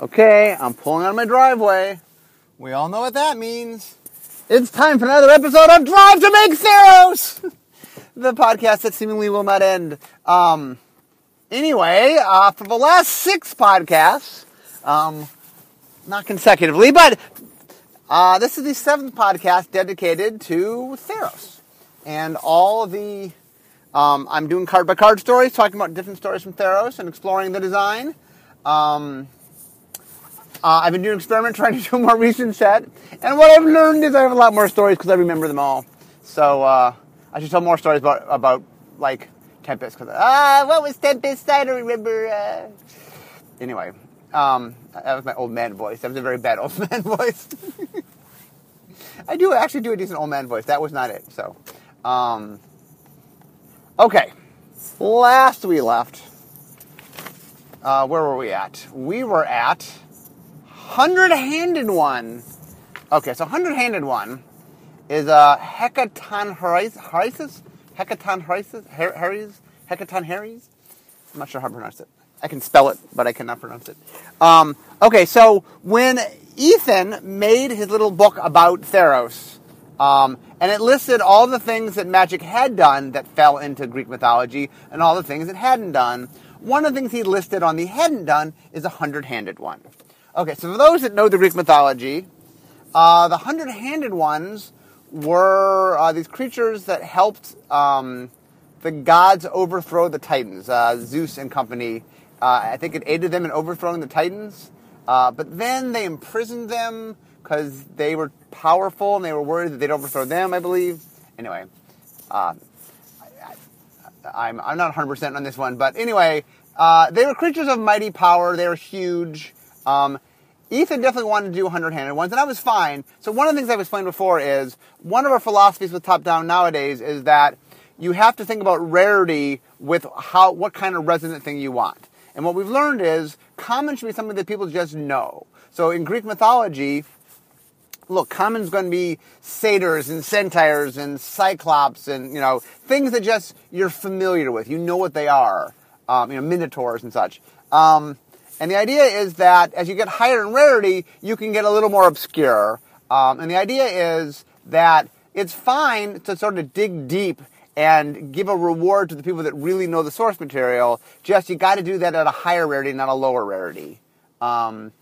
Okay, I'm pulling out of my driveway. We all know what that means. It's time for another episode of Drive to Make Theros, the podcast that seemingly will not end. Um, anyway, uh, for the last six podcasts, um, not consecutively, but uh, this is the seventh podcast dedicated to Theros and all the. Um, I'm doing card by card stories, talking about different stories from Theros and exploring the design. Um, uh, I've been doing experiment trying to do a more recent set, and what I've learned is I have a lot more stories because I remember them all. So uh, I should tell more stories about about like Tempest because ah, what was Tempest? I don't remember. Uh... Anyway, um, that was my old man voice. That was a very bad old man voice. I do actually do a decent old man voice. That was not it. So, um, okay. Last we left, uh, where were we at? We were at hundred-handed one. Okay, so hundred-handed one is a hecaton herisis, hecaton Harry's, hecaton Harry's. I'm not sure how to pronounce it. I can spell it, but I cannot pronounce it. Um, okay, so when Ethan made his little book about Theros, um, and it listed all the things that magic had done that fell into Greek mythology and all the things it hadn't done. One of the things he listed on the hadn't done is a hundred-handed one. Okay, so for those that know the Greek mythology, uh, the hundred-handed ones were uh, these creatures that helped um, the gods overthrow the Titans, uh, Zeus and company. Uh, I think it aided them in overthrowing the Titans, uh, but then they imprisoned them because they were powerful and they were worried that they'd overthrow them. I believe. Anyway, uh, I, am I'm not 100 percent on this one, but anyway, they were creatures of mighty power. They were huge. Um, Ethan definitely wanted to do 100-handed ones, and I was fine. So one of the things I've explained before is one of our philosophies with top-down nowadays is that you have to think about rarity with how what kind of resonant thing you want. And what we've learned is common should be something that people just know. So in Greek mythology, look, common's going to be satyrs and centaurs and cyclops and you know things that just you're familiar with. You know what they are. Um, you know minotaurs and such. Um, and the idea is that as you get higher in rarity, you can get a little more obscure. Um, and the idea is that it's fine to sort of dig deep and give a reward to the people that really know the source material. Just you got to do that at a higher rarity, not a lower rarity. Um,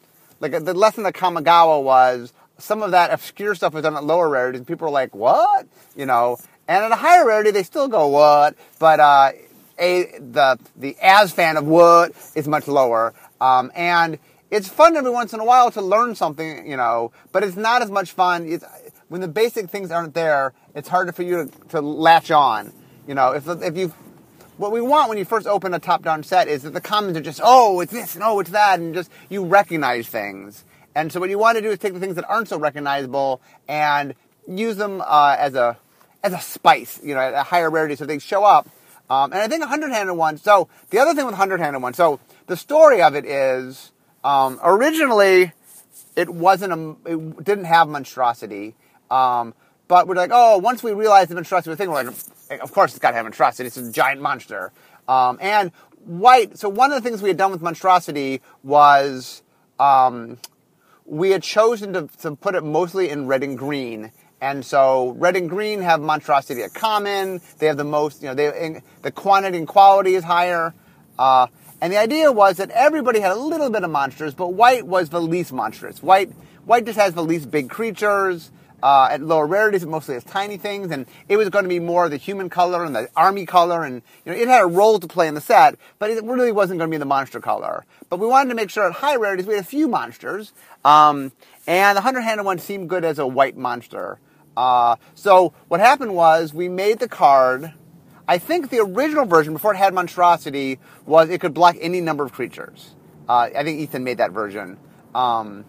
like the lesson that Kamigawa was, some of that obscure stuff was done at lower rarities, and people are like, "What?" You know. And at a higher rarity, they still go, "What?" But uh, a the the as fan of what is much lower. Um, and it's fun every once in a while to learn something, you know, but it's not as much fun. It's, when the basic things aren't there, it's harder for you to, to latch on. You know, if, if you, what we want when you first open a top-down set is that the comments are just, oh, it's this and oh, it's that, and just you recognize things. And so what you want to do is take the things that aren't so recognizable and use them uh, as a as a spice, you know, at a higher rarity, so they show up. Um, and I think a hundred-handed one. So the other thing with hundred-handed one, so the story of it is um, originally it wasn't a, it didn't have monstrosity. Um, but we're like, oh, once we realize the monstrosity thing, we're like, of course it's got to have monstrosity. It's a giant monster. Um, and white. So one of the things we had done with monstrosity was um, we had chosen to, to put it mostly in red and green. And so red and green have monstrosity at common. They have the most, you know, they, the quantity and quality is higher. Uh, and the idea was that everybody had a little bit of monsters, but white was the least monstrous. White, white just has the least big creatures. Uh, at lower rarities, it mostly has tiny things, and it was going to be more the human color and the army color, and you know it had a role to play in the set, but it really wasn't going to be the monster color. But we wanted to make sure at high rarities we had a few monsters, um, and the hundred-handed one seemed good as a white monster. Uh, so what happened was we made the card I think the original version, before it had monstrosity, was it could block any number of creatures. Uh, I think Ethan made that version. Um,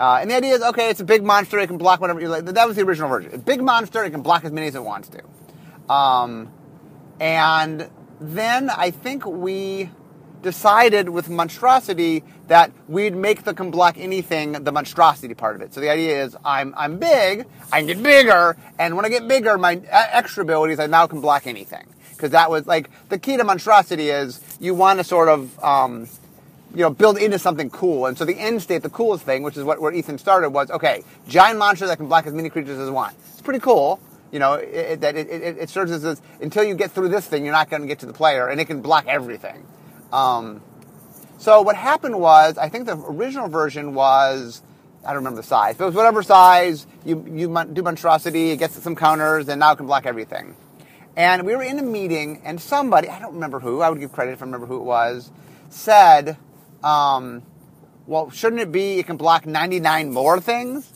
uh, and the idea is, okay, it's a big monster, it can block whatever you like. That was the original version. A big monster, it can block as many as it wants to. Um, and then I think we decided with monstrosity that we'd make the can block anything the monstrosity part of it. So the idea is I'm I'm big, I can get bigger, and when I get bigger, my extra abilities I now can block anything because that was like the key to monstrosity is you want to sort of um, you know, build into something cool. And so the end state, the coolest thing, which is what where Ethan started, was okay, giant monster that can block as many creatures as one. It's pretty cool. You know, it, that it, it, it, serves as this, until you get through this thing, you're not going to get to the player, and it can block everything. Um, so what happened was, I think the original version was, I don't remember the size, but it was whatever size. You you do monstrosity, it gets some counters, and now it can block everything. And we were in a meeting, and somebody, I don't remember who, I would give credit if I remember who it was, said, um, well, shouldn't it be it can block 99 more things?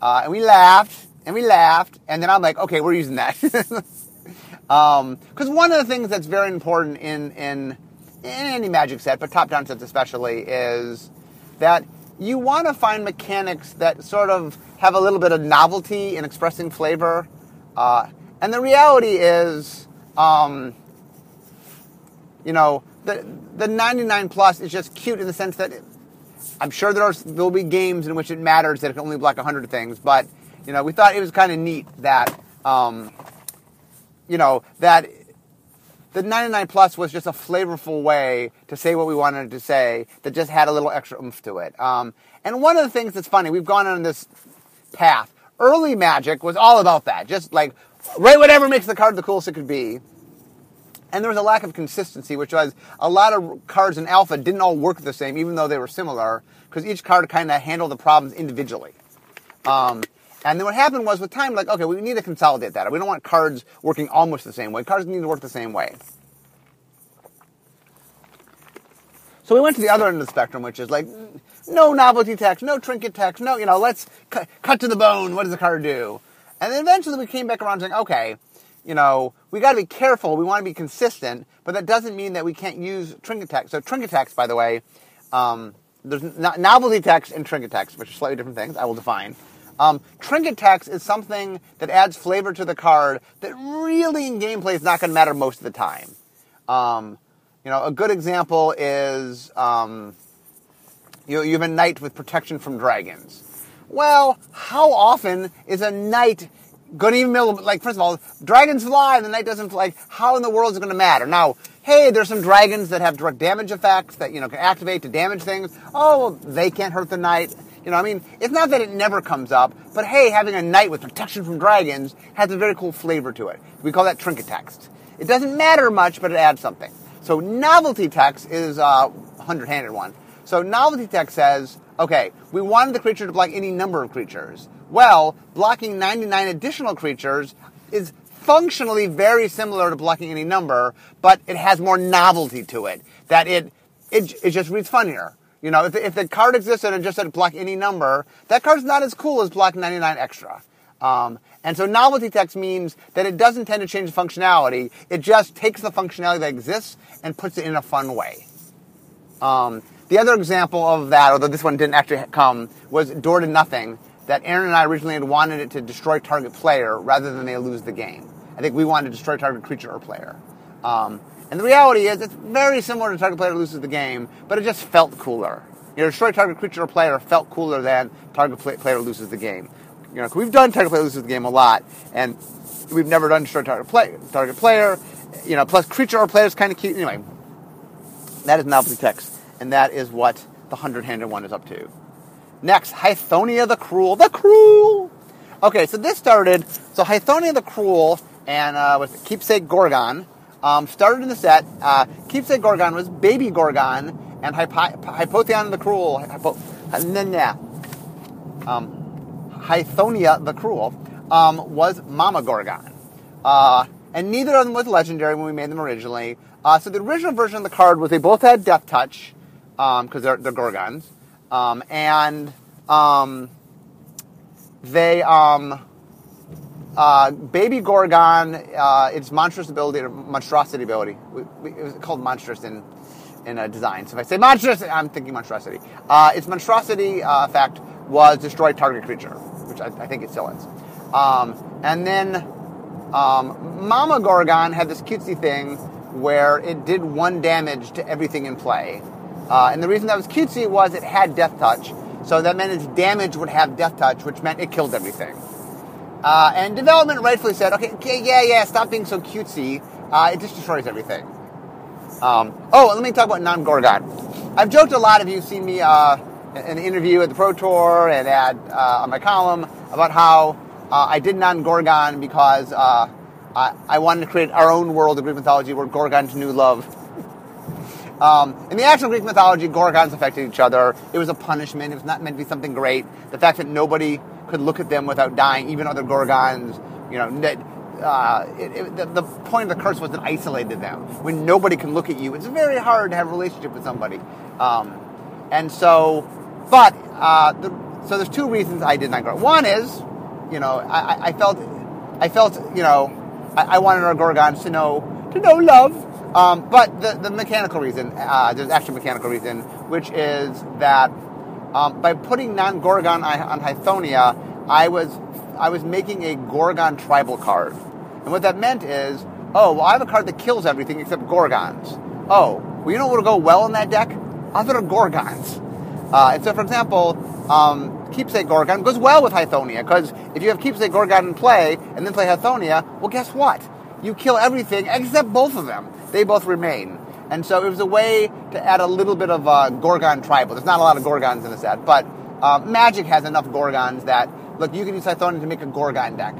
Uh, and we laughed, and we laughed, and then I'm like, okay, we're using that. Because um, one of the things that's very important in, in, in any magic set, but top down sets especially, is that you want to find mechanics that sort of have a little bit of novelty in expressing flavor. Uh, and the reality is, um, you know, the the 99 plus is just cute in the sense that it, I'm sure there are there'll be games in which it matters that it can only block 100 things, but you know, we thought it was kind of neat that um, you know that the 99 plus was just a flavorful way to say what we wanted to say that just had a little extra oomph to it. Um, and one of the things that's funny, we've gone on this path. Early Magic was all about that, just like write whatever makes the card the coolest it could be. And there was a lack of consistency, which was a lot of cards in Alpha didn't all work the same, even though they were similar, because each card kind of handled the problems individually. Um, and then what happened was with time, like, okay, we need to consolidate that. We don't want cards working almost the same way. Cards need to work the same way. So we went to the other end of the spectrum, which is like, no novelty text, no trinket text, no, you know, let's cut, cut to the bone. What does the card do? And then eventually we came back around saying, okay, you know, we got to be careful. We want to be consistent, but that doesn't mean that we can't use trinket text. So trinket text, by the way, um, there's novelty text and trinket text, which are slightly different things. I will define. Um, trinket text is something that adds flavor to the card that really in gameplay is not going to matter most of the time. Um, you know, a good example is um, you, you have a knight with protection from dragons. Well, how often is a knight going to even be able to, like, first of all, dragons fly and the knight doesn't fly. How in the world is it going to matter? Now, hey, there's some dragons that have direct damage effects that, you know, can activate to damage things. Oh, well, they can't hurt the knight. You know, I mean, it's not that it never comes up, but hey, having a knight with protection from dragons has a very cool flavor to it. We call that trinket text. It doesn't matter much, but it adds something. So novelty text is a hundred-handed one. So novelty text says, okay, we wanted the creature to block any number of creatures. Well, blocking 99 additional creatures is functionally very similar to blocking any number, but it has more novelty to it. That it it, it just reads funnier. You know, if, if the card existed and it just said block any number, that card's not as cool as block 99 extra. Um, and so novelty text means that it doesn't tend to change the functionality. It just takes the functionality that exists and puts it in a fun way. Um, the other example of that, although this one didn't actually come, was Door to Nothing, that Aaron and I originally had wanted it to destroy target player rather than they lose the game. I think we wanted to destroy target creature or player. Um, and the reality is, it's very similar to target player loses the game, but it just felt cooler. You know, destroy target creature or player felt cooler than target player loses the game. You know, we've done target player loses the game a lot, and we've never done destroy target play, target player. You know, plus creature or player is kind of cute. Anyway, that is novelty text and that is what the hundred-handed one is up to. Next, Hythonia the Cruel. The Cruel! Okay, so this started, so Hythonia the Cruel and uh, with Keepsake Gorgon um, started in the set. Uh, Keepsake Gorgon was Baby Gorgon, and Hypo- Hypotheon the Cruel, Hypo- yeah, um, Hythonia the Cruel um, was Mama Gorgon. Uh, and neither of them was legendary when we made them originally. Uh, so the original version of the card was they both had Death Touch, because um, they're, they're Gorgons. Um, and um, they, um, uh, Baby Gorgon, uh, its monstrous ability, or monstrosity ability, we, we, it was called monstrous in, in a design. So if I say monstrous, I'm thinking monstrosity. Uh, its monstrosity uh, effect was destroy target creature, which I, I think it still is. Um, and then um, Mama Gorgon had this cutesy thing where it did one damage to everything in play. Uh, and the reason that was cutesy was it had death touch. So that meant its damage would have death touch, which meant it killed everything. Uh, and development rightfully said, okay, okay, yeah, yeah, stop being so cutesy. Uh, it just destroys everything. Um, oh, let me talk about non-Gorgon. I've joked a lot. If you've seen me uh, in an interview at the Pro Tour and at uh, on my column about how uh, I did non Gorgon because uh, I, I, wanted to create our own world of Greek mythology where Gorgons knew love. Um, in the actual Greek mythology, Gorgons affected each other. It was a punishment. It was not meant to be something great. The fact that nobody could look at them without dying, even other Gorgons, you know, that uh, it, it, the, the, point of the curse was it isolated them. When nobody can look at you, it's very hard to have a relationship with somebody. Um, and so, but uh, the, so there's two reasons I did not grow. One is, you know, I, I felt, I felt, you know, I, I, wanted our Gorgons to know to know love. Um, but the, the mechanical reason, uh, there's actually a mechanical reason, which is that um, by putting non-Gorgon on Hythonia, I was I was making a Gorgon tribal card. And what that meant is, oh, well, I have a card that kills everything except Gorgons. Oh, well, you know what will go well in that deck? Other Gorgons. Uh, and so, for example, um, Keepsake Gorgon goes well with Hythonia, because if you have Keepsake Gorgon in play and then play Hythonia, well, guess what? You kill everything except both of them. They both remain. And so it was a way to add a little bit of uh, Gorgon tribal. There's not a lot of Gorgons in the set, but uh, Magic has enough Gorgons that look, you can use Hythonia to make a Gorgon deck.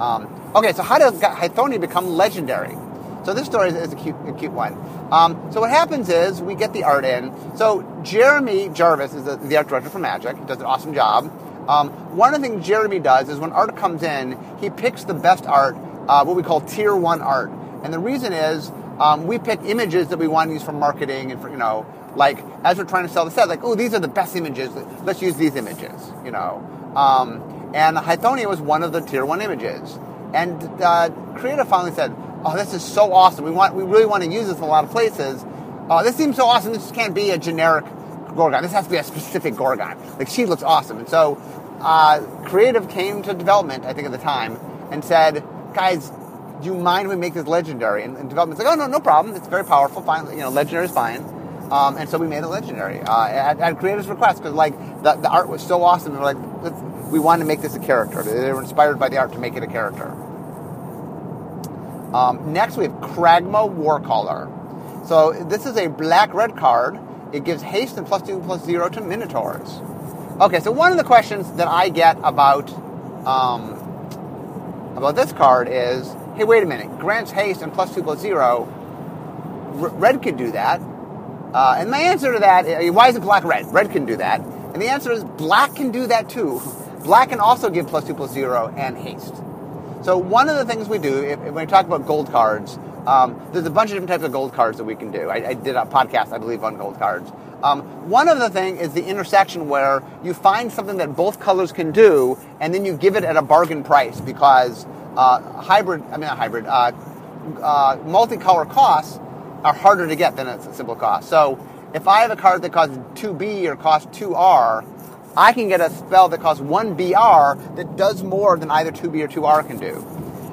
Um, okay, so how does Hythonia become legendary? So this story is, a, cute, a cute one. Um, so what happens is we get the art in. So Jeremy Jarvis is the, the art director for Magic. He does an awesome job. Um, one of the things Jeremy does is when art comes in, he picks the best art, uh, what we call tier one art. And the reason is um, we pick images that we want to use for marketing and for, you know, like as we're trying to sell the set, like, oh, these are the best images. Let's use these images, you know. Um, and Hythonia was one of the tier one images. And uh, Creative finally said, "Oh, this is so awesome. We want, we really want to use this in a lot of places. Uh, this seems so awesome. This can't be a generic Gorgon. This has to be a specific Gorgon. Like she looks awesome." And so, uh, Creative came to development, I think at the time, and said, "Guys, do you mind we make this legendary?" And, and development's like, "Oh no, no problem. It's very powerful. Fine. You know, legendary is fine." Um, and so we made it legendary uh, at, at Creative's request because like the, the art was so awesome. We're like, we wanted to make this a character. They were inspired by the art to make it a character. Um, next, we have Kragma Warcaller. So this is a black-red card. It gives haste and plus two plus zero to Minotaurs. Okay, so one of the questions that I get about um, about this card is, hey, wait a minute, grants haste and plus two plus zero. Red can do that. Uh, and my answer to that, uh, why is it black red? Red can do that. And the answer is black can do that too. Black can also give plus two plus zero and haste. So one of the things we do, if, when we talk about gold cards, um, there's a bunch of different types of gold cards that we can do. I, I did a podcast, I believe, on gold cards. Um, one of the thing is the intersection where you find something that both colors can do, and then you give it at a bargain price because hybrid, I mean not hybrid, uh, uh, multicolor costs are harder to get than a simple cost. So if I have a card that costs 2B or costs 2R, I can get a spell that costs 1BR that does more than either 2B or 2R can do.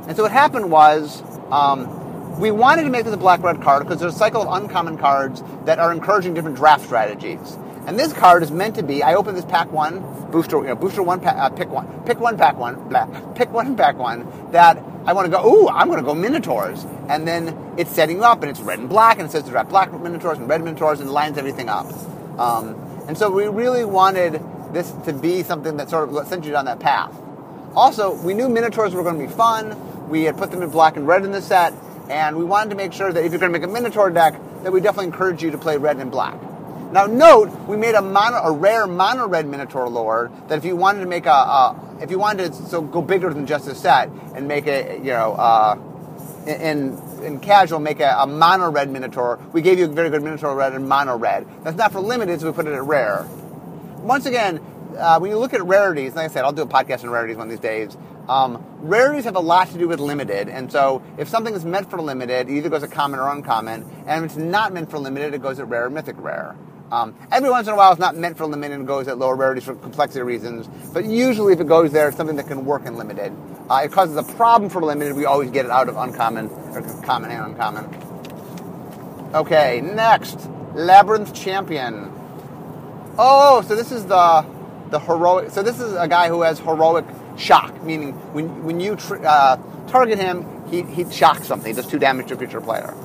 And so what happened was um, we wanted to make this a black red card because there's a cycle of uncommon cards that are encouraging different draft strategies. And this card is meant to be. I open this pack one booster, you know, booster one, uh, pick one, pick one, pack one, blah, pick one, pack one. That I want to go. Ooh, I'm going to go Minotaurs, and then it's setting you up, and it's red and black, and it says to draft black Minotaurs and red Minotaurs, and lines everything up. Um, and so we really wanted this to be something that sort of sent you down that path. Also, we knew Minotaurs were going to be fun. We had put them in black and red in the set, and we wanted to make sure that if you're going to make a Minotaur deck, that we definitely encourage you to play red and black. Now, note we made a mono, a rare mono red Minotaur lord that if you wanted to make a, a, if you wanted to so go bigger than just a set and make a you know uh, in in casual make a, a mono red Minotaur, we gave you a very good Minotaur red and mono red. That's not for limited, so we put it at rare. Once again, uh, when you look at rarities, like I said, I'll do a podcast on rarities one of these days. Um, rarities have a lot to do with limited, and so if something is meant for limited, it either goes at common or uncommon, and if it's not meant for limited, it goes at rare, or mythic, rare. Um, every once in a while, it's not meant for limited and goes at lower rarities for complexity reasons. But usually, if it goes there, it's something that can work in limited. Uh, it causes a problem for limited. We always get it out of uncommon or common and uncommon. Okay, next labyrinth champion. Oh, so this is the the heroic. So this is a guy who has heroic shock, meaning when when you tr- uh, target him, he he shocks something. He does two damage to a future player.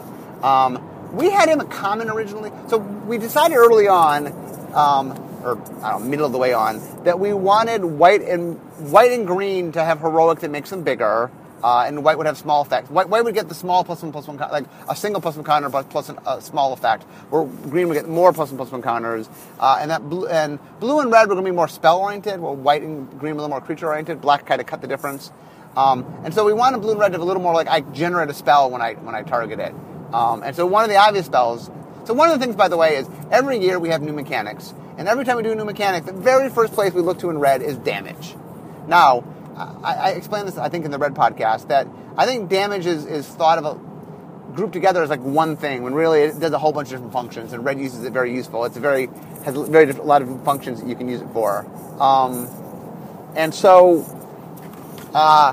Um, we had him a common originally. So we decided early on, um, or I don't know, middle of the way on, that we wanted white and white and green to have heroic that makes them bigger. Uh, and white would have small effects. White, white, would get the small plus one plus one, like a single plus one counter plus, plus a small effect. Where green would get more plus one plus one counters, uh, and that blue and blue and red were going to be more spell oriented. While white and green were a little more creature oriented. Black kind of cut the difference. Um, and so we wanted blue and red to have a little more like I generate a spell when I when I target it. Um, and so one of the obvious spells. So one of the things, by the way, is every year we have new mechanics, and every time we do a new mechanic, the very first place we look to in red is damage. Now, I, I explained this, I think, in the Red podcast that I think damage is, is thought of a, grouped together as like one thing when really it does a whole bunch of different functions and red uses it very useful it's a very has a very a lot of functions that you can use it for um, and so uh,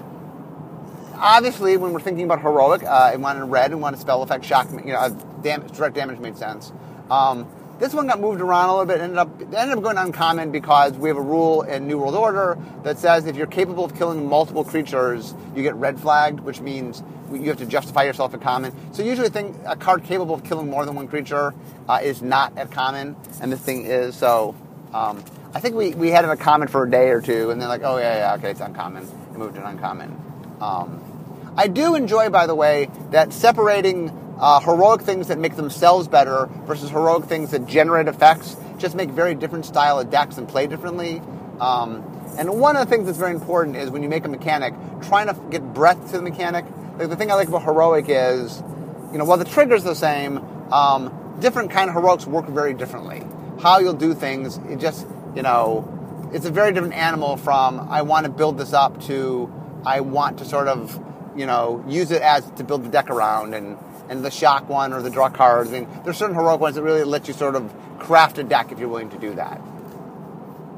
obviously when we're thinking about heroic uh, and wanted red and wanted spell effect shock you know damage, direct damage made sense um, this one got moved around a little bit. Ended up ended up going uncommon because we have a rule in New World Order that says if you're capable of killing multiple creatures, you get red flagged, which means you have to justify yourself at common. So usually, think a card capable of killing more than one creature uh, is not at common, and this thing is. So um, I think we, we had it a common for a day or two, and then like, oh yeah, yeah, okay, it's uncommon. We moved it uncommon. Um, I do enjoy, by the way, that separating uh, heroic things that make themselves better versus heroic things that generate effects just make very different style of decks and play differently. Um, and one of the things that's very important is when you make a mechanic, trying to get breadth to the mechanic. Like the thing I like about heroic is, you know, while the trigger's the same, um, different kind of heroics work very differently. How you'll do things, it just, you know, it's a very different animal from I want to build this up to I want to sort of, you know, use it as to build the deck around and and the shock one or the draw cards. Mean, there's certain heroic ones that really let you sort of craft a deck if you're willing to do that.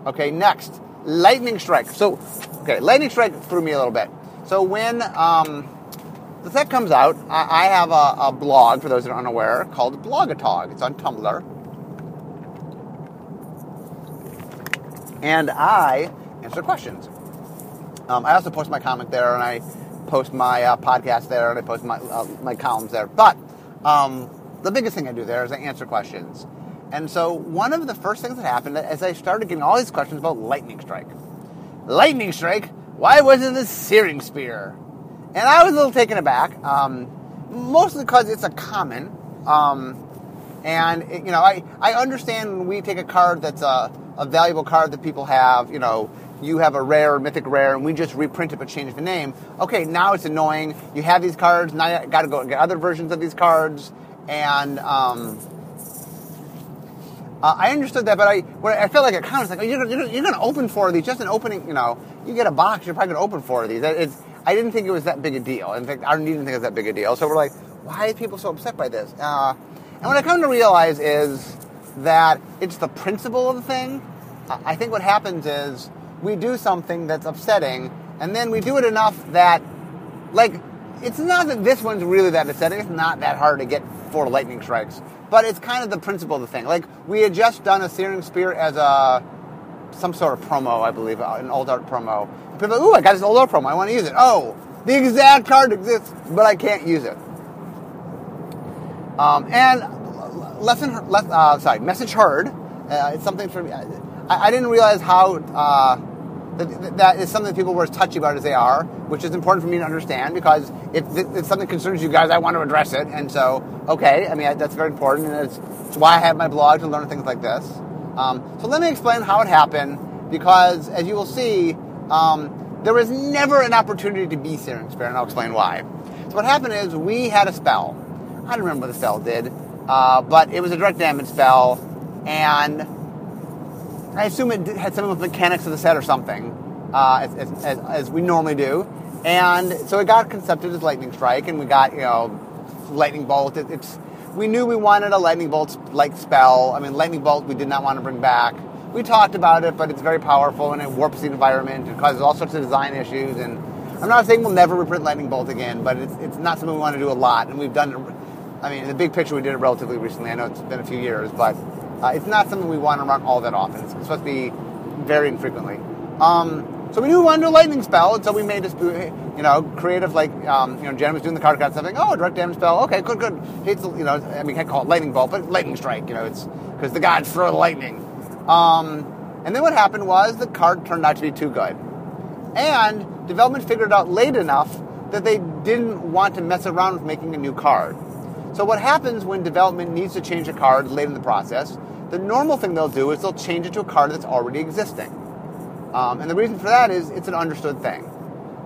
Okay, next, lightning strike. So, okay, lightning strike threw me a little bit. So when um, the set comes out, I, I have a, a, blog for those that are unaware called Blogatog. It's on Tumblr, and I answer questions. Um, I also post my comment there, and I post my uh, podcast there and I post my, uh, my columns there. But um, the biggest thing I do there is I answer questions. And so one of the first things that happened is I started getting all these questions about lightning strike. Lightning strike? Why wasn't this searing spear? And I was a little taken aback, um, mostly because it's a common. Um, and it, you know, I, I understand when we take a card that's a, a valuable card that people have, you know, you have a rare, mythic rare, and we just reprint it but change the name. Okay, now it's annoying. You have these cards, now you got to go get other versions of these cards, and um, uh, I understood that, but I I felt like a comment like, oh, you're, you're, you're going to open four of these, just an opening, you know, you get a box, you're probably going to open four of these. It's, I didn't think it was that big a deal. In fact, I didn't even think it was that big a deal. So we're like, why are people so upset by this? Uh, and what I come to realize is that it's the principle of the thing. I think what happens is we do something that's upsetting, and then we do it enough that, like, it's not that this one's really that upsetting. It's not that hard to get four lightning strikes, but it's kind of the principle of the thing. Like, we had just done a Searing Spear as a some sort of promo, I believe, uh, an old art promo. People, ooh, I got this old art promo. I want to use it. Oh, the exact card exists, but I can't use it. Um, and lesson, uh, sorry, message heard. Uh, it's something for me. I, I, didn't realize how. Uh, that, that is something people were as touchy about as they are, which is important for me to understand because if it's something concerns you guys, I want to address it. And so, okay, I mean, that's very important. And it's, it's why I have my blog to learn things like this. Um, so let me explain how it happened because, as you will see, um, there was never an opportunity to be Searing Spear, and I'll explain why. So what happened is we had a spell. I don't remember what the spell did, uh, but it was a direct damage spell, and I assume it had some of the mechanics of the set or something, uh, as, as, as, we normally do. And so it got concepted as lightning strike, and we got you know lightning bolt. It, it's we knew we wanted a lightning bolt like spell. I mean, lightning bolt we did not want to bring back. We talked about it, but it's very powerful and it warps the environment. It causes all sorts of design issues. And I'm not saying we'll never reprint lightning bolt again, but it's, it's not something we want to do a lot. And we've done it. I mean, in the big picture, we did it relatively recently. I know it's been a few years, but uh, it's not something we want to run all that often. It's, supposed to be very infrequently. Um, So we knew we wanted to do a lightning spell, and so we made this, you know, creative, like, um, you know, Jen was doing the card card stuff, oh, direct damage spell, okay, good, good. It's, you know, I mean, we can't call it lightning bolt, but lightning strike, you know, it's because the gods throw the lightning. Um, and then what happened was the card turned out to be too good. And development figured out late enough that they didn't want to mess around with making a new card. So what happens when development needs to change a card late in the process? The normal thing they'll do is they'll change it to a card that's already existing. Um, and the reason for that is it's an understood thing.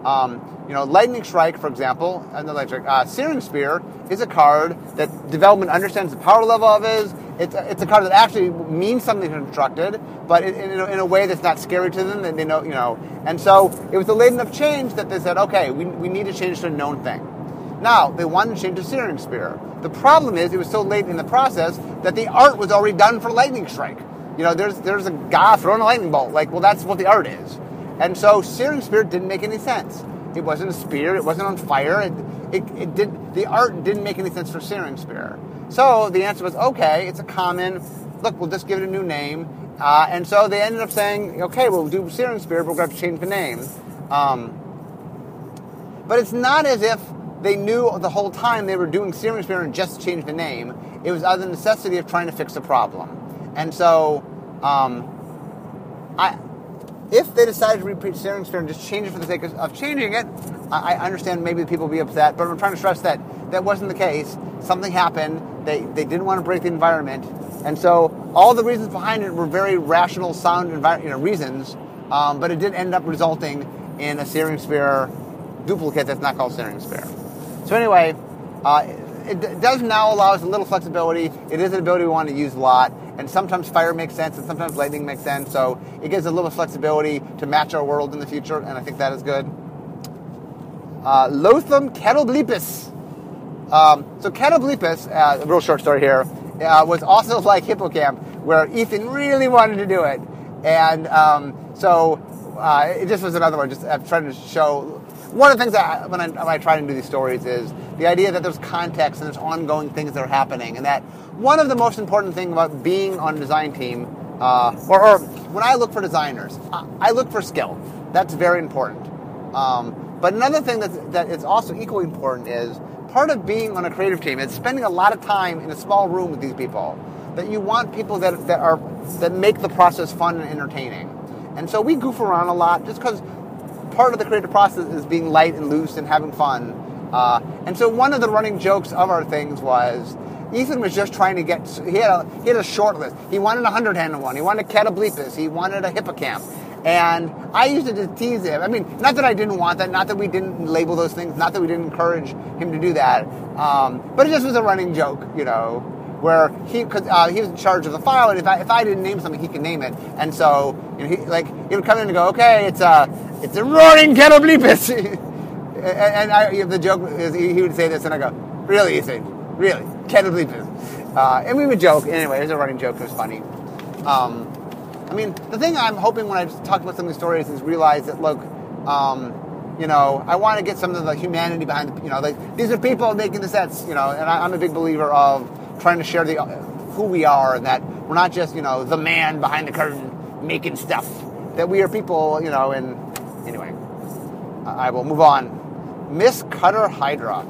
Um, you know, Lightning Strike, for example, and the uh, Searing Spear is a card that development understands the power level of is. It's a, it's a card that actually means something constructed, but in, in, a, in, a, way that's not scary to them. And they know, you know. And so it was a late enough change that they said, okay, we, we need to change to a known thing. Now they wanted to change to Searing Spear. The problem is it was so late in the process that the art was already done for Lightning Strike. You know, there's there's a guy throwing a lightning bolt. Like, well, that's what the art is. And so Searing Spear didn't make any sense. It wasn't a spear. It wasn't on fire. It, it, it did the art didn't make any sense for Searing Spear. So the answer was okay. It's a common. Look, we'll just give it a new name. Uh, and so they ended up saying, okay, we'll do Searing Spear, but we're going to have to change the name. Um, but it's not as if they knew the whole time they were doing Spear and just changed the name. It was out of the necessity of trying to fix a problem. And so, um, I, if they decided to repeat Spear and just change it for the sake of, of changing it, I, I, understand maybe people be upset, but I'm trying to stress that that wasn't the case. Something happened. They, they didn't want to break the environment. And so all the reasons behind it were very rational, sound envi- you know, reasons, um, but it did end up resulting in a Searing Spear duplicate that's not called Searing Spear. So anyway, uh, it, it, does now allow us a little flexibility. It is an ability we want to use a lot, and sometimes fire makes sense, and sometimes lightning makes sense. So it gives a little flexibility to match our world in the future, and I think that is good. Uh, Loathsome Catoblepus. Um, so Catoblepus, uh, real short story here, uh, was also like Hippocamp, where Ethan really wanted to do it, and um, so uh, it just was another one. Just I'm trying to show one of the things that when I, when I try to do these stories is the idea that there's context and there's ongoing things that are happening, and that one of the most important things about being on a design team, uh, or, or, when I look for designers, I look for skill. That's very important. Um, but another thing that's, that is also equally important is part of being on a creative team is spending a lot of time in a small room with these people. That you want people that, that are that make the process fun and entertaining. And so we goof around a lot just because part of the creative process is being light and loose and having fun. Uh, and so one of the running jokes of our things was Ethan was just trying to get. He had a he had a short list. He wanted a hundred handed one. He wanted a catoblepus. He wanted a hippocamp. And I used to tease him. I mean, not that I didn't want that, not that we didn't label those things, not that we didn't encourage him to do that, um, but it just was a running joke, you know, where he uh, he was in charge of the file, and if I, if I didn't name something, he could name it. And so, you know, he, like, he would come in and go, okay, it's a it's a roaring kettle bleepus. and, and I, the joke is he, he, would say this, and I go, really, Ethan? Really? Kettle bleepus. Uh, and we would joke. Anyway, it was a running joke. It was funny. Um, I mean, the thing I'm hoping when I talk about some of these stories is realize that, look, um, you know, I want to get some of the humanity behind the, you know, like, these are people making the sets, you know, and I, am a big believer of trying to share the who we are and that we're not just, you know, the man behind the curtain making stuff. That we are people, you know, and Anyway, I will move on. Mistcutter Hydra.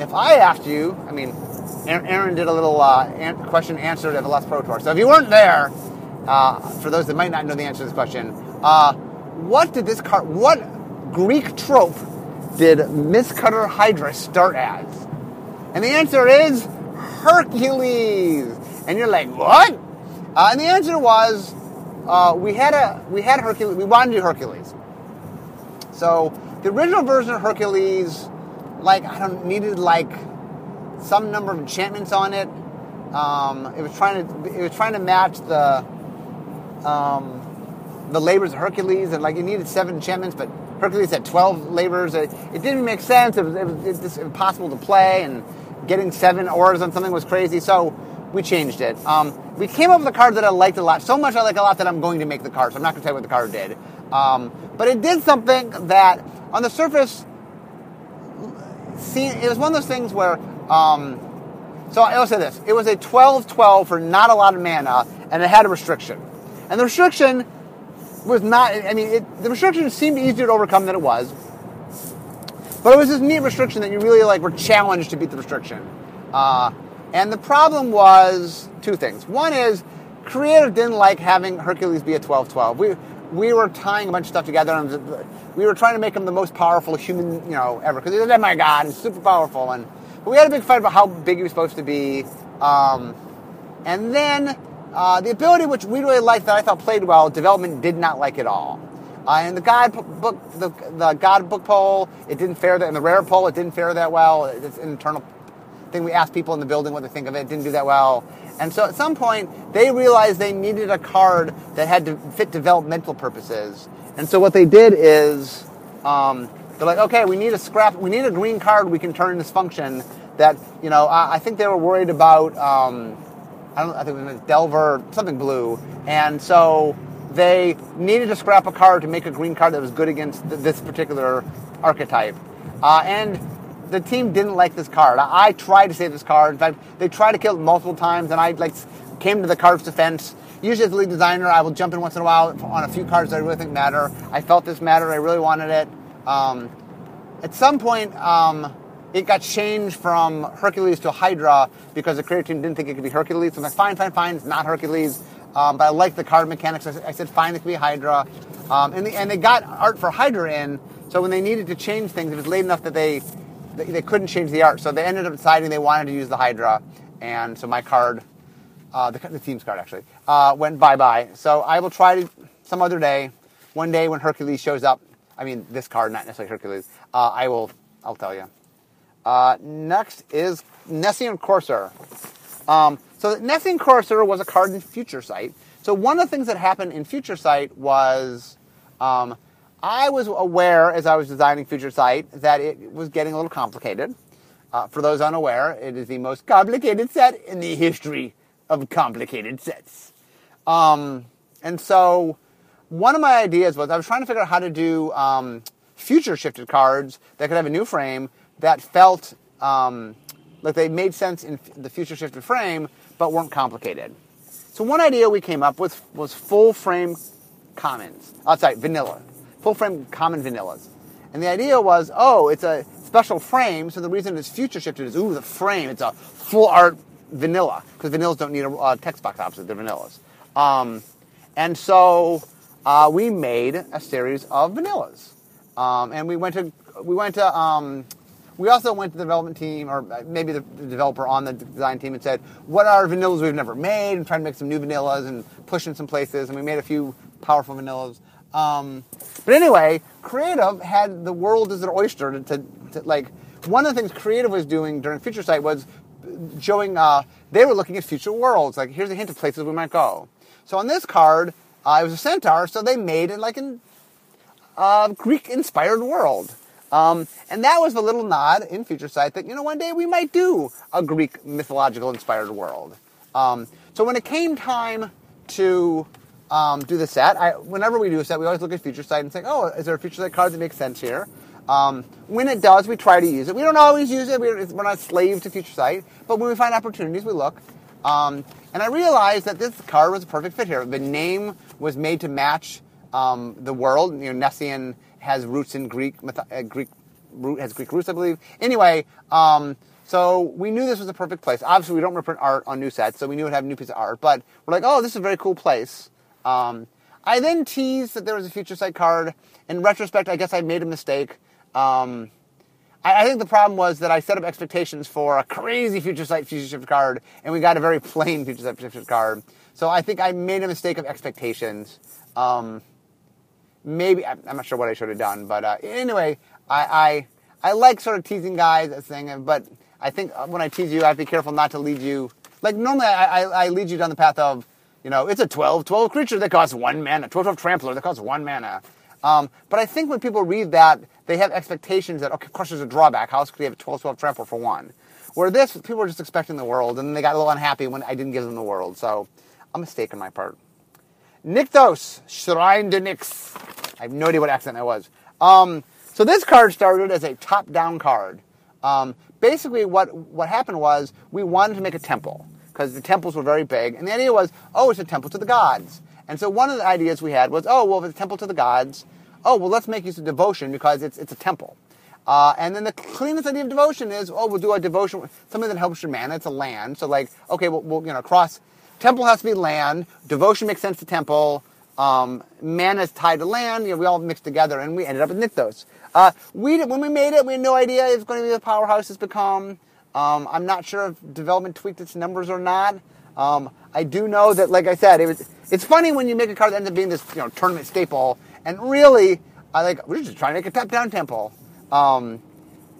If I asked you, I mean, Aaron did a little uh, question answered at the last Pro Tour. So if you weren't there, uh, for those that might not know the answer to this question, uh, what did this car? what Greek trope did Mistcutter Hydra start as? And the answer is Hercules. And you're like, what? Uh, and the answer was uh, we had a we had Hercules. We wanted to do Hercules. So the original version of Hercules, like I don't needed like some number of enchantments on it. Um, it was trying to it was trying to match the um, the labors of Hercules, and like it needed seven enchantments, but Hercules had twelve labors. It, it didn't make sense. It was, it was just impossible to play, and getting seven auras on something was crazy. So we changed it. Um, we came up with a card that I liked a lot. So much I like a lot that I'm going to make the card. So I'm not going to tell you what the card did. Um, but it did something that, on the surface, see, it was one of those things where. Um, so I'll say this: it was a 12-12 for not a lot of mana, and it had a restriction. And the restriction was not. I mean, it, the restriction seemed easier to overcome than it was. But it was this neat restriction that you really like were challenged to beat the restriction. Uh, and the problem was two things. One is creative didn't like having Hercules be a 12-12. We we were tying a bunch of stuff together and we were trying to make him the most powerful human, you know, ever. Because he was, oh my god, he's super powerful. And but we had a big fight about how big he was supposed to be. Um, and then uh, the ability, which we really liked, that I thought played well, development did not like at all. Uh, and the God book, the, the God book poll, it didn't fare that. In the rare poll, it didn't fare that well. It's an internal thing. We asked people in the building what they think of it. it. Didn't do that well. And so at some point, they realized they needed a card that had to fit developmental purposes. And so what they did is um, they're like, okay, we need a scrap, we need a green card we can turn this function. That you know, I, I think they were worried about. Um, I don't. I think it was Delver, something blue, and so they needed to scrap a card to make a green card that was good against th- this particular archetype. Uh, and the team didn't like this card. I, I, tried to save this card. In fact, they tried to kill it multiple times, and I like came to the card's defense. Usually, as the lead designer, I will jump in once in a while on a few cards that I really think matter. I felt this mattered. I really wanted it. Um, at some point, um, it got changed from Hercules to Hydra because the creative team didn't think it could be Hercules. So I'm like, fine, fine, fine, it's not Hercules. Um, but I like the card mechanics. I, I said, fine, it could be Hydra. Um, and, the, and they got art for Hydra in, so when they needed to change things, it was late enough that they, they, they couldn't change the art. So they ended up deciding they wanted to use the Hydra. And so my card, uh, the, the, team's card actually, uh, went bye bye. So I will try to, some other day, one day when Hercules shows up, I mean, this card, not necessarily Hercules, uh, I will, I'll tell you. Uh, next is Nessian Courser. Um, so Nessian Courser was a card in Future Sight. So one of the things that happened in Future Sight was um, I was aware as I was designing Future Sight that it was getting a little complicated. Uh, for those unaware, it is the most complicated set in the history of complicated sets. Um, and so one of my ideas was I was trying to figure out how to do um, future shifted cards that could have a new frame that felt um, like they made sense in the future shifted frame, but weren't complicated. So one idea we came up with was full frame commons. Oh, sorry, vanilla. Full frame common vanillas. And the idea was, oh, it's a special frame, so the reason it's future shifted is, ooh, the frame, it's a full art vanilla, because vanillas don't need a uh, text box opposite, they're vanillas. Um, and so uh, we made a series of vanillas. Um, and we went to, we went to um, we also went to the development team, or maybe the, developer on the design team, and said, "What are vanillas we've never made?" And trying to make some new vanillas and push in some places. And we made a few powerful vanillas. Um, but anyway, Creative had the world as an oyster to, to, to, like. One of the things Creative was doing during Future Sight was showing. Uh, they were looking at future worlds. Like, here's a hint of places we might go. So on this card, uh, it was a centaur, so they made it like an uh, Greek-inspired world. Um, and that was a little nod in Future Sight that, you know, one day we might do a Greek mythological inspired world. Um, so when it came time to um, do the set, I, whenever we do a set, we always look at Future Sight and say, oh, is there a Future Sight card that makes sense here? Um, when it does, we try to use it. We don't always use it. We're, we're not slaves to Future Sight. But when we find opportunities, we look. Um, and I realized that this card was a perfect fit here. The name was made to match um, the world. You know, Nessian has roots in Greek, uh, Greek root has Greek roots, I believe. Anyway, um, so we knew this was the perfect place. Obviously, we don't reprint art on new sets, so we knew it would have a new piece of art. But we're like, oh, this is a very cool place. Um, I then teased that there was a Future Sight card. In retrospect, I guess I made a mistake. Um, I, I, think the problem was that I set up expectations for a crazy Future Sight future shift card, and we got a very plain Future Sight future shift card. So I think I made a mistake of expectations. Um, maybe I'm not sure what I should have done, but uh, anyway, I, I I like sort of teasing guys, thing, but I think when I tease you, I have to be careful not to lead you. Like normally, I, I, I lead you down the path of, you know, it's a 12 12 creature that costs one mana, 12 12 trampler that costs one mana. Um, but I think when people read that, they have expectations that, okay, of course, there's a drawback. How else could they have a 12 12 trampler for one? Where this, people were just expecting the world, and they got a little unhappy when I didn't give them the world. So, a mistake on my part. Nykthos, Shrine to Nyx. I have no idea what accent that was. Um, so this card started as a top-down card. Um, basically, what, what happened was we wanted to make a temple because the temples were very big, and the idea was, oh, it's a temple to the gods. And so one of the ideas we had was, oh, well, if it's a temple to the gods, oh, well, let's make use of devotion because it's, it's a temple. Uh, and then the cleanest idea of devotion is, oh, we'll do a devotion, something that helps your mana. It's a land. So like, okay, we'll, we'll you know, cross, temple has to be land. Devotion makes sense to temple. Um, is tied to land. You know, we all mixed together and we ended up with Nykthos. Uh, we, when we made it, we had no idea it was going to be the powerhouse it's become. Um, I'm not sure if development tweaked its numbers or not. Um, I do know that, like I said, it was, it's funny when you make a card that ends up being this you know tournament staple, and really, I like we're just trying to make a top down temple. Um,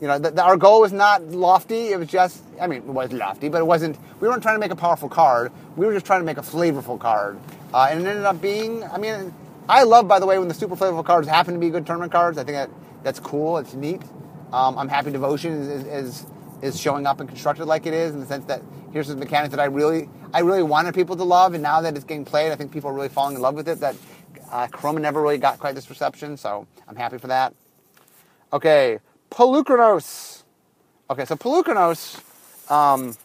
you know, the, the, our goal was not lofty. It was just, I mean, it was lofty, but it wasn't. We weren't trying to make a powerful card. We were just trying to make a flavorful card, uh, and it ended up being. I mean, I love, by the way, when the super flavorful cards happen to be good tournament cards. I think that that's cool. It's neat. Um, I'm happy Devotion is, is, is showing up and constructed like it is in the sense that here's a mechanic that I really I really wanted people to love, and now that it's getting played, I think people are really falling in love with it. That uh, Chroma never really got quite this reception, so I'm happy for that. Okay, Polukranos. Okay, so Polukranos. Um,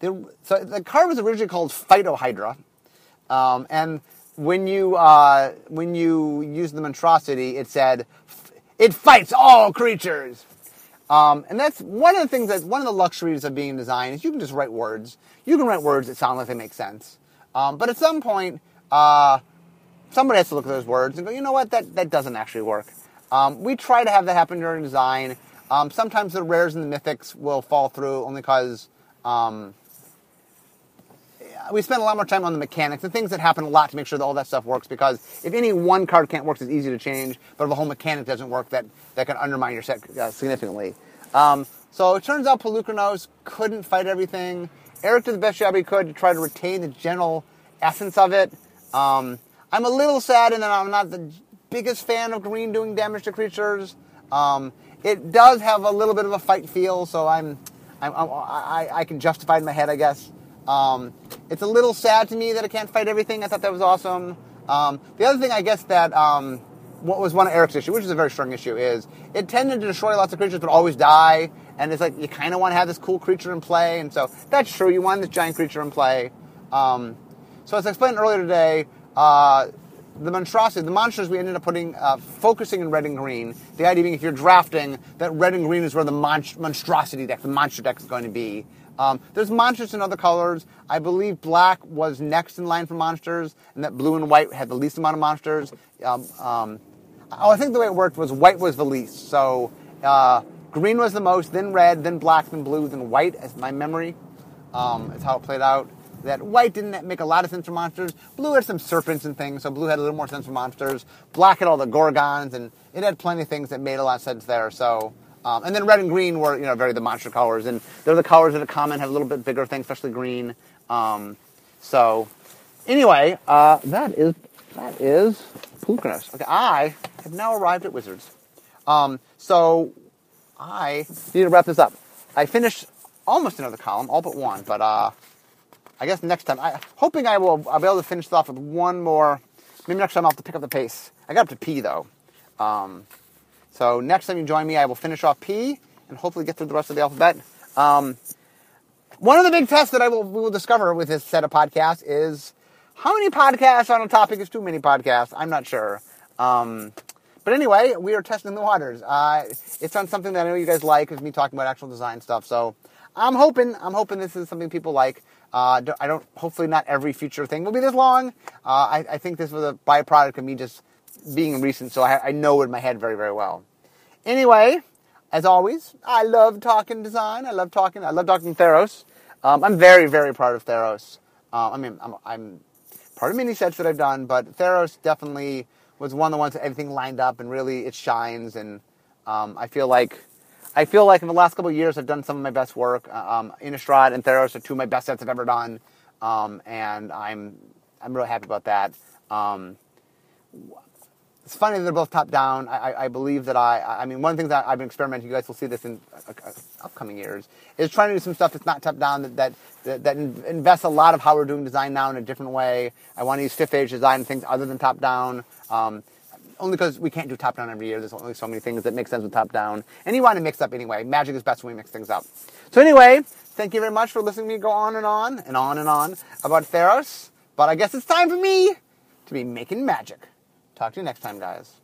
so the card was originally called Phytohydra, um, and when you uh, when you use the monstrosity, it said it fights all creatures. Um, and that's one of the things that one of the luxuries of being in design is you can just write words. You can write words that sound like they make sense. Um, but at some point, uh, somebody has to look at those words and go, you know what, that, that doesn't actually work. Um, we try to have that happen during design. Um, sometimes the rares and the mythics will fall through only because um, we spend a lot more time on the mechanics and things that happen a lot to make sure that all that stuff works. Because if any one card can't work, it's easy to change. But if the whole mechanic doesn't work, that that can undermine your set uh, significantly. Um, so it turns out Polukranos couldn't fight everything. Erik did the best job he could to try to retain the general essence of it. Um, I'm a little sad that I'm not the biggest fan of green doing damage to creatures. Um, it does have a little bit of a fight feel, so I'm, I'm, I'm I, I can justify in my head, I guess. Um, it's a little sad to me that it can't fight everything. I thought that was awesome. Um, the other thing, I guess, that um, what was one of Erik's issues, which is a very strong issue, is it tended to destroy lots of creatures but always die. And it's like you kind of want to have this cool creature in play, and so that's true. You want this giant creature in play. Um, so as I explained earlier today, uh, the monstrosity, the monsters we ended up putting, uh, focusing in red and green. The idea being if you're drafting, that red and green is where the mon- monstrosity deck, the monster deck is going to be. Um, there's monsters in other colors. I believe black was next in line for monsters, and that blue and white had the least amount of monsters. Um, um, oh, I think the way it worked was white was the least. So uh, green was the most, then red, then black, then blue, then white, as my memory um, is how it played out. That white didn't make a lot of sense for monsters. Blue had some serpents and things, so blue had a little more sense for monsters. Black had all the gorgons, and it had plenty of things that made a lot of sense there. So um, and then red and green were, you know, very the monster colors, and they're the colors that are common, have a little bit bigger things, especially green. Um, so, anyway, uh, that is that is Polukranos. Okay, I have now arrived at Wizards. Um, so, I need to wrap this up. I finished almost another column, all but one, but uh, I guess next time, I hoping I will I'll be able to finish this off with one more. Maybe next time I'll have to pick up the pace. I got up to P though. Um, so next time you join me, I will finish off P and hopefully get through the rest of the alphabet. Um, one of the big tests that I will, we will discover with this set of podcasts is how many podcasts on a topic is too many podcasts. I'm not sure. Um, but anyway, we are testing the waters. Uh, it's on something that I know you guys like, is me talking about actual design stuff. So I'm hoping, I'm hoping this is something people like. Uh, I don't. Hopefully, not every future thing will be this long. Uh, I, I, think this was a byproduct of me just being recent, so I, I know it in my head very, very well. Anyway, as always, I love talking design. I love talking. I love talking Theros. Um, I'm very, very proud of Theros. Uh, I mean, I'm, I'm part of many sets that I've done, but Theros definitely was one of the ones that everything lined up and really it shines. And um, I feel like I feel like in the last couple of years I've done some of my best work. Uh, um, Innistrad and Theros are two of my best sets I've ever done, um, and I'm I'm really happy about that. Um, it's funny that they're both top down. I, I, I, believe that I, I mean, one of the things that I've been experimenting, you guys will see this in uh, uh, upcoming years, is trying to do some stuff that's not top down, that, that, that, that invests a lot of how we're doing design now in a different way. I want to use fifth age design things other than top down. Um, only because we can't do top down every year. There's only so many things that make sense with top down. And you want to mix up anyway. Magic is best when we mix things up. So anyway, thank you very much for listening to me go on and on and on and on about Theros. But I guess it's time for me to be making magic. Talk to you next time, guys.